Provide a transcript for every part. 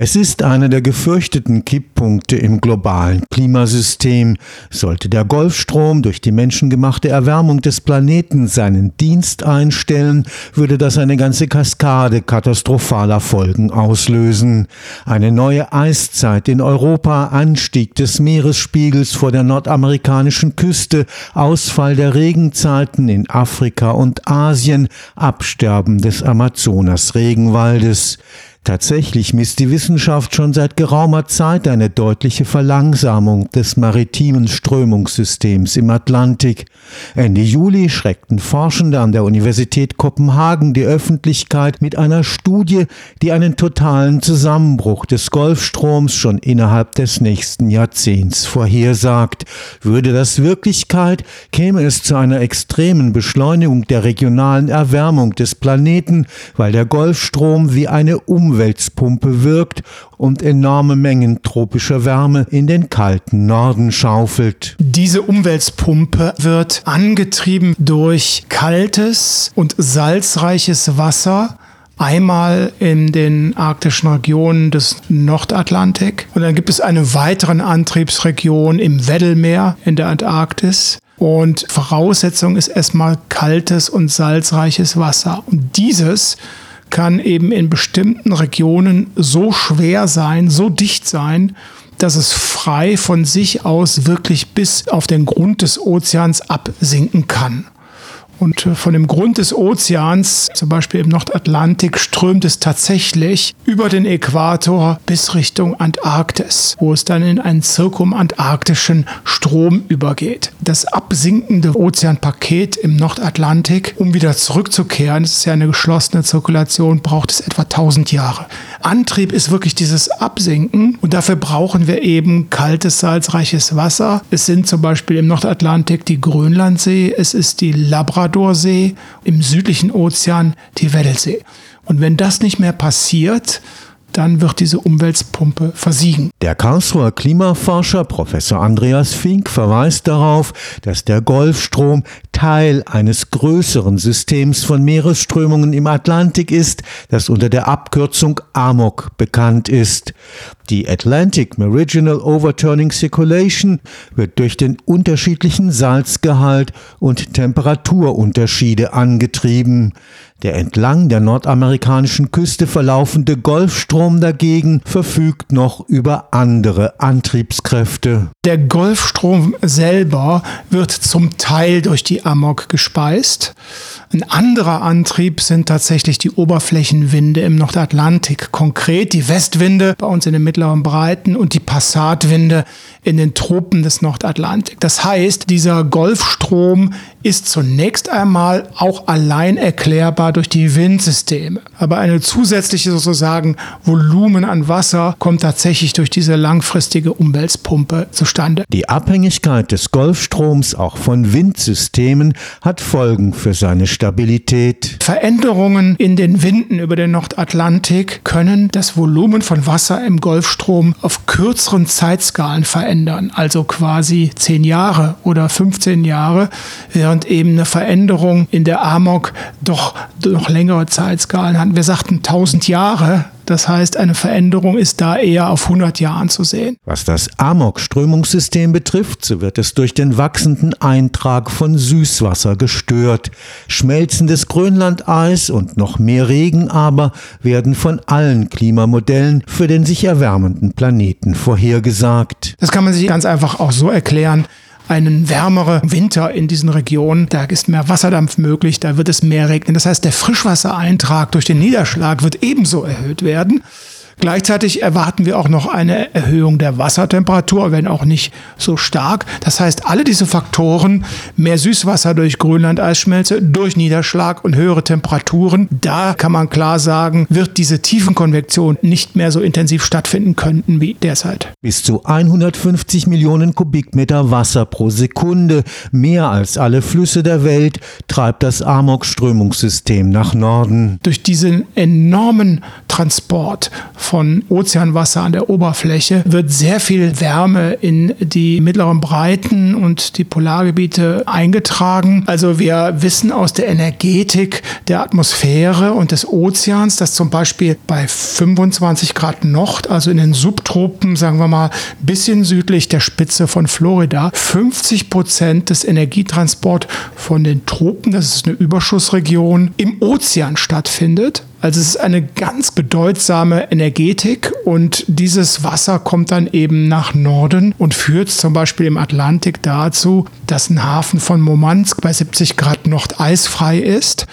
Es ist einer der gefürchteten Kipppunkte im globalen Klimasystem. Sollte der Golfstrom durch die menschengemachte Erwärmung des Planeten seinen Dienst einstellen, würde das eine ganze Kaskade katastrophaler Folgen auslösen. Eine neue Eiszeit in Europa, Anstieg des Meeresspiegels vor der nordamerikanischen Küste, Ausfall der Regenzeiten in Afrika und Asien, Absterben des Amazonas-Regenwaldes. Tatsächlich misst die Wissenschaft schon seit geraumer Zeit eine deutliche Verlangsamung des maritimen Strömungssystems im Atlantik. Ende Juli schreckten Forschende an der Universität Kopenhagen die Öffentlichkeit mit einer Studie, die einen totalen Zusammenbruch des Golfstroms schon innerhalb des nächsten Jahrzehnts vorhersagt. Würde das Wirklichkeit, käme es zu einer extremen Beschleunigung der regionalen Erwärmung des Planeten, weil der Golfstrom wie eine Umwelt Umweltpumpe wirkt und enorme Mengen tropischer Wärme in den kalten Norden schaufelt. Diese Umweltpumpe wird angetrieben durch kaltes und salzreiches Wasser einmal in den arktischen Regionen des Nordatlantik und dann gibt es eine weitere Antriebsregion im Weddellmeer in der Antarktis. Und Voraussetzung ist erstmal kaltes und salzreiches Wasser. Und dieses kann eben in bestimmten Regionen so schwer sein, so dicht sein, dass es frei von sich aus wirklich bis auf den Grund des Ozeans absinken kann. Und äh, von dem Grund des Ozeans, zum Beispiel im Nordatlantik, strömt es tatsächlich über den Äquator bis Richtung Antarktis, wo es dann in einen zirkumantarktischen Strom übergeht. Das absinkende Ozeanpaket im Nordatlantik, um wieder zurückzukehren, es ist ja eine geschlossene Zirkulation, braucht es etwa 1000 Jahre. Antrieb ist wirklich dieses Absinken und dafür brauchen wir eben kaltes, salzreiches Wasser. Es sind zum Beispiel im Nordatlantik die Grönlandsee, es ist die Labradorsee, im südlichen Ozean die Weddellsee. Und wenn das nicht mehr passiert, dann wird diese Umweltpumpe versiegen. Der Karlsruher Klimaforscher Professor Andreas Fink verweist darauf, dass der Golfstrom Teil eines größeren Systems von Meeresströmungen im Atlantik ist, das unter der Abkürzung AMOC bekannt ist. Die Atlantic Meridional Overturning Circulation wird durch den unterschiedlichen Salzgehalt und Temperaturunterschiede angetrieben. Der entlang der nordamerikanischen Küste verlaufende Golfstrom dagegen verfügt noch über andere Antriebskräfte. Der Golfstrom selber wird zum Teil durch die Amok gespeist. Ein anderer Antrieb sind tatsächlich die Oberflächenwinde im Nordatlantik, konkret die Westwinde bei uns in den mittleren Breiten und die Passatwinde in den Tropen des Nordatlantik. Das heißt, dieser Golfstrom ist zunächst einmal auch allein erklärbar durch die Windsysteme. Aber eine zusätzliche sozusagen Volumen an Wasser kommt tatsächlich durch diese langfristige Umweltpumpe zustande. Die Abhängigkeit des Golfstroms auch von Windsystemen hat Folgen für seine Stabilität. Veränderungen in den Winden über den Nordatlantik können das Volumen von Wasser im Golfstrom auf kürzeren Zeitskalen verändern, also quasi 10 Jahre oder 15 Jahre, während eben eine Veränderung in der Amok doch noch längere Zeitskalen hat. Wir sagten 1000 Jahre, das heißt, eine Veränderung ist da eher auf 100 Jahren zu sehen. Was das Amok-Strömungssystem betrifft, so wird es durch den wachsenden Eintrag von Süßwasser gestört. Schmelzendes Grönlandeis und noch mehr Regen aber werden von allen Klimamodellen für den sich erwärmenden Planeten vorhergesagt. Das kann man sich ganz einfach auch so erklären einen wärmeren Winter in diesen Regionen. Da ist mehr Wasserdampf möglich, da wird es mehr regnen. Das heißt, der Frischwassereintrag durch den Niederschlag wird ebenso erhöht werden. Gleichzeitig erwarten wir auch noch eine Erhöhung der Wassertemperatur, wenn auch nicht so stark. Das heißt, alle diese Faktoren, mehr Süßwasser durch Grönland-Eisschmelze, durch Niederschlag und höhere Temperaturen, da kann man klar sagen, wird diese Tiefenkonvektion nicht mehr so intensiv stattfinden können wie derzeit. Bis zu 150 Millionen Kubikmeter Wasser pro Sekunde, mehr als alle Flüsse der Welt, treibt das Amok-Strömungssystem nach Norden. Durch diesen enormen Transport von Ozeanwasser an der Oberfläche wird sehr viel Wärme in die mittleren Breiten und die Polargebiete eingetragen. Also wir wissen aus der Energetik der Atmosphäre und des Ozeans, dass zum Beispiel bei 25 Grad Nord, also in den Subtropen, sagen wir mal, bisschen südlich der Spitze von Florida, 50 Prozent des Energietransports von den Tropen, das ist eine Überschussregion, im Ozean stattfindet. Also es ist eine ganz bedeutsame Energetik und dieses Wasser kommt dann eben nach Norden und führt zum Beispiel im Atlantik dazu, dass ein Hafen von Murmansk bei 70 Grad Nord eisfrei ist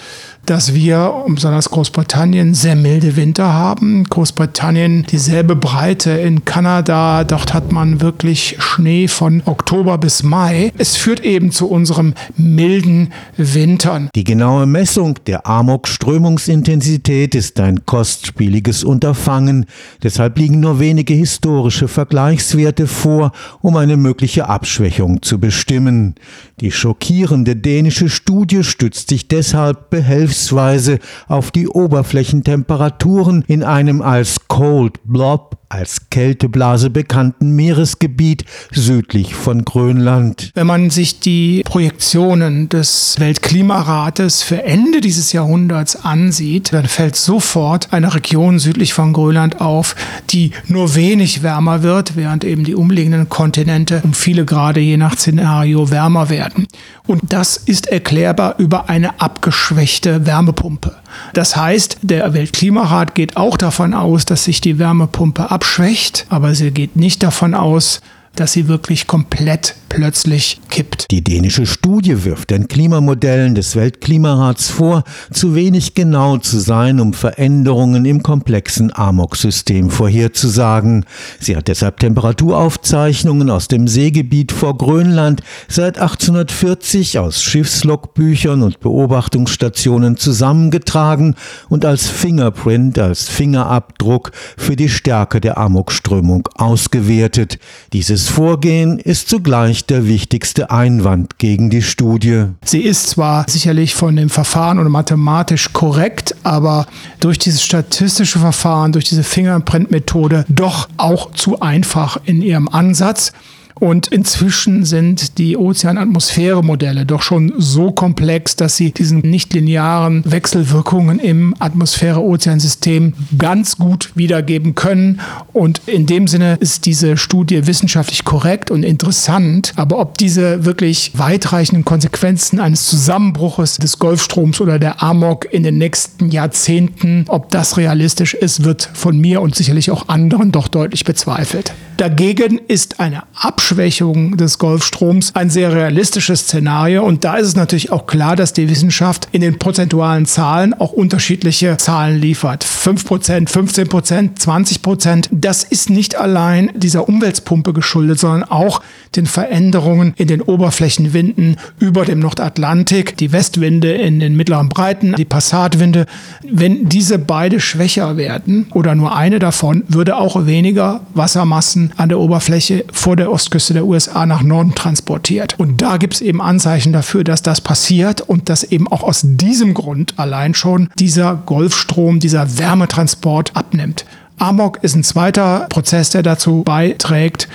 dass wir, besonders Großbritannien, sehr milde Winter haben. Großbritannien dieselbe Breite in Kanada, dort hat man wirklich Schnee von Oktober bis Mai. Es führt eben zu unserem milden Wintern. Die genaue Messung der Amok-Strömungsintensität ist ein kostspieliges Unterfangen. Deshalb liegen nur wenige historische Vergleichswerte vor, um eine mögliche Abschwächung zu bestimmen. Die schockierende dänische Studie stützt sich deshalb behelfsmäßig vergleichsweise auf die Oberflächentemperaturen in einem als Cold Blob als Kälteblase bekannten Meeresgebiet südlich von Grönland. Wenn man sich die Projektionen des Weltklimarates für Ende dieses Jahrhunderts ansieht, dann fällt sofort eine Region südlich von Grönland auf, die nur wenig wärmer wird, während eben die umliegenden Kontinente um viele Grade je nach Szenario wärmer werden. Und das ist erklärbar über eine abgeschwächte Wärmepumpe. Das heißt, der Weltklimarat geht auch davon aus, dass sich die Wärmepumpe abschwächt, aber sie geht nicht davon aus, dass sie wirklich komplett plötzlich kippt. Die dänische Studie wirft den Klimamodellen des Weltklimarats vor, zu wenig genau zu sein, um Veränderungen im komplexen Amok-System vorherzusagen. Sie hat deshalb Temperaturaufzeichnungen aus dem Seegebiet vor Grönland seit 1840 aus Schiffslogbüchern und Beobachtungsstationen zusammengetragen und als Fingerprint, als Fingerabdruck für die Stärke der Amokströmung ausgewertet. Dieses Vorgehen ist zugleich der wichtigste Einwand gegen die Studie. Sie ist zwar sicherlich von dem Verfahren oder mathematisch korrekt, aber durch dieses statistische Verfahren, durch diese Fingerprint-Methode doch auch zu einfach in ihrem Ansatz. Und inzwischen sind die Ozeanatmosphäre-Modelle doch schon so komplex, dass sie diesen nichtlinearen Wechselwirkungen im Atmosphäre-Ozeansystem ganz gut wiedergeben können. Und in dem Sinne ist diese Studie wissenschaftlich korrekt und interessant. Aber ob diese wirklich weitreichenden Konsequenzen eines Zusammenbruches des Golfstroms oder der Amok in den nächsten Jahrzehnten, ob das realistisch ist, wird von mir und sicherlich auch anderen doch deutlich bezweifelt. Dagegen ist eine Abschwächung des Golfstroms ein sehr realistisches Szenario. Und da ist es natürlich auch klar, dass die Wissenschaft in den prozentualen Zahlen auch unterschiedliche Zahlen liefert. 5%, 15%, 20%. Das ist nicht allein dieser Umweltpumpe geschuldet, sondern auch den Veränderungen in den Oberflächenwinden über dem Nordatlantik, die Westwinde in den mittleren Breiten, die Passatwinde. Wenn diese beide schwächer werden oder nur eine davon, würde auch weniger Wassermassen an der Oberfläche vor der Ostküste der USA nach Norden transportiert. Und da gibt es eben Anzeichen dafür, dass das passiert und dass eben auch aus diesem Grund allein schon dieser Golfstrom, dieser Wärmetransport abnimmt. Amok ist ein zweiter Prozess, der dazu beiträgt.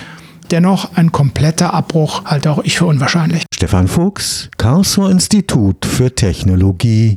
Dennoch ein kompletter Abbruch halte auch ich für unwahrscheinlich. Stefan Fuchs, Karlsruher Institut für Technologie.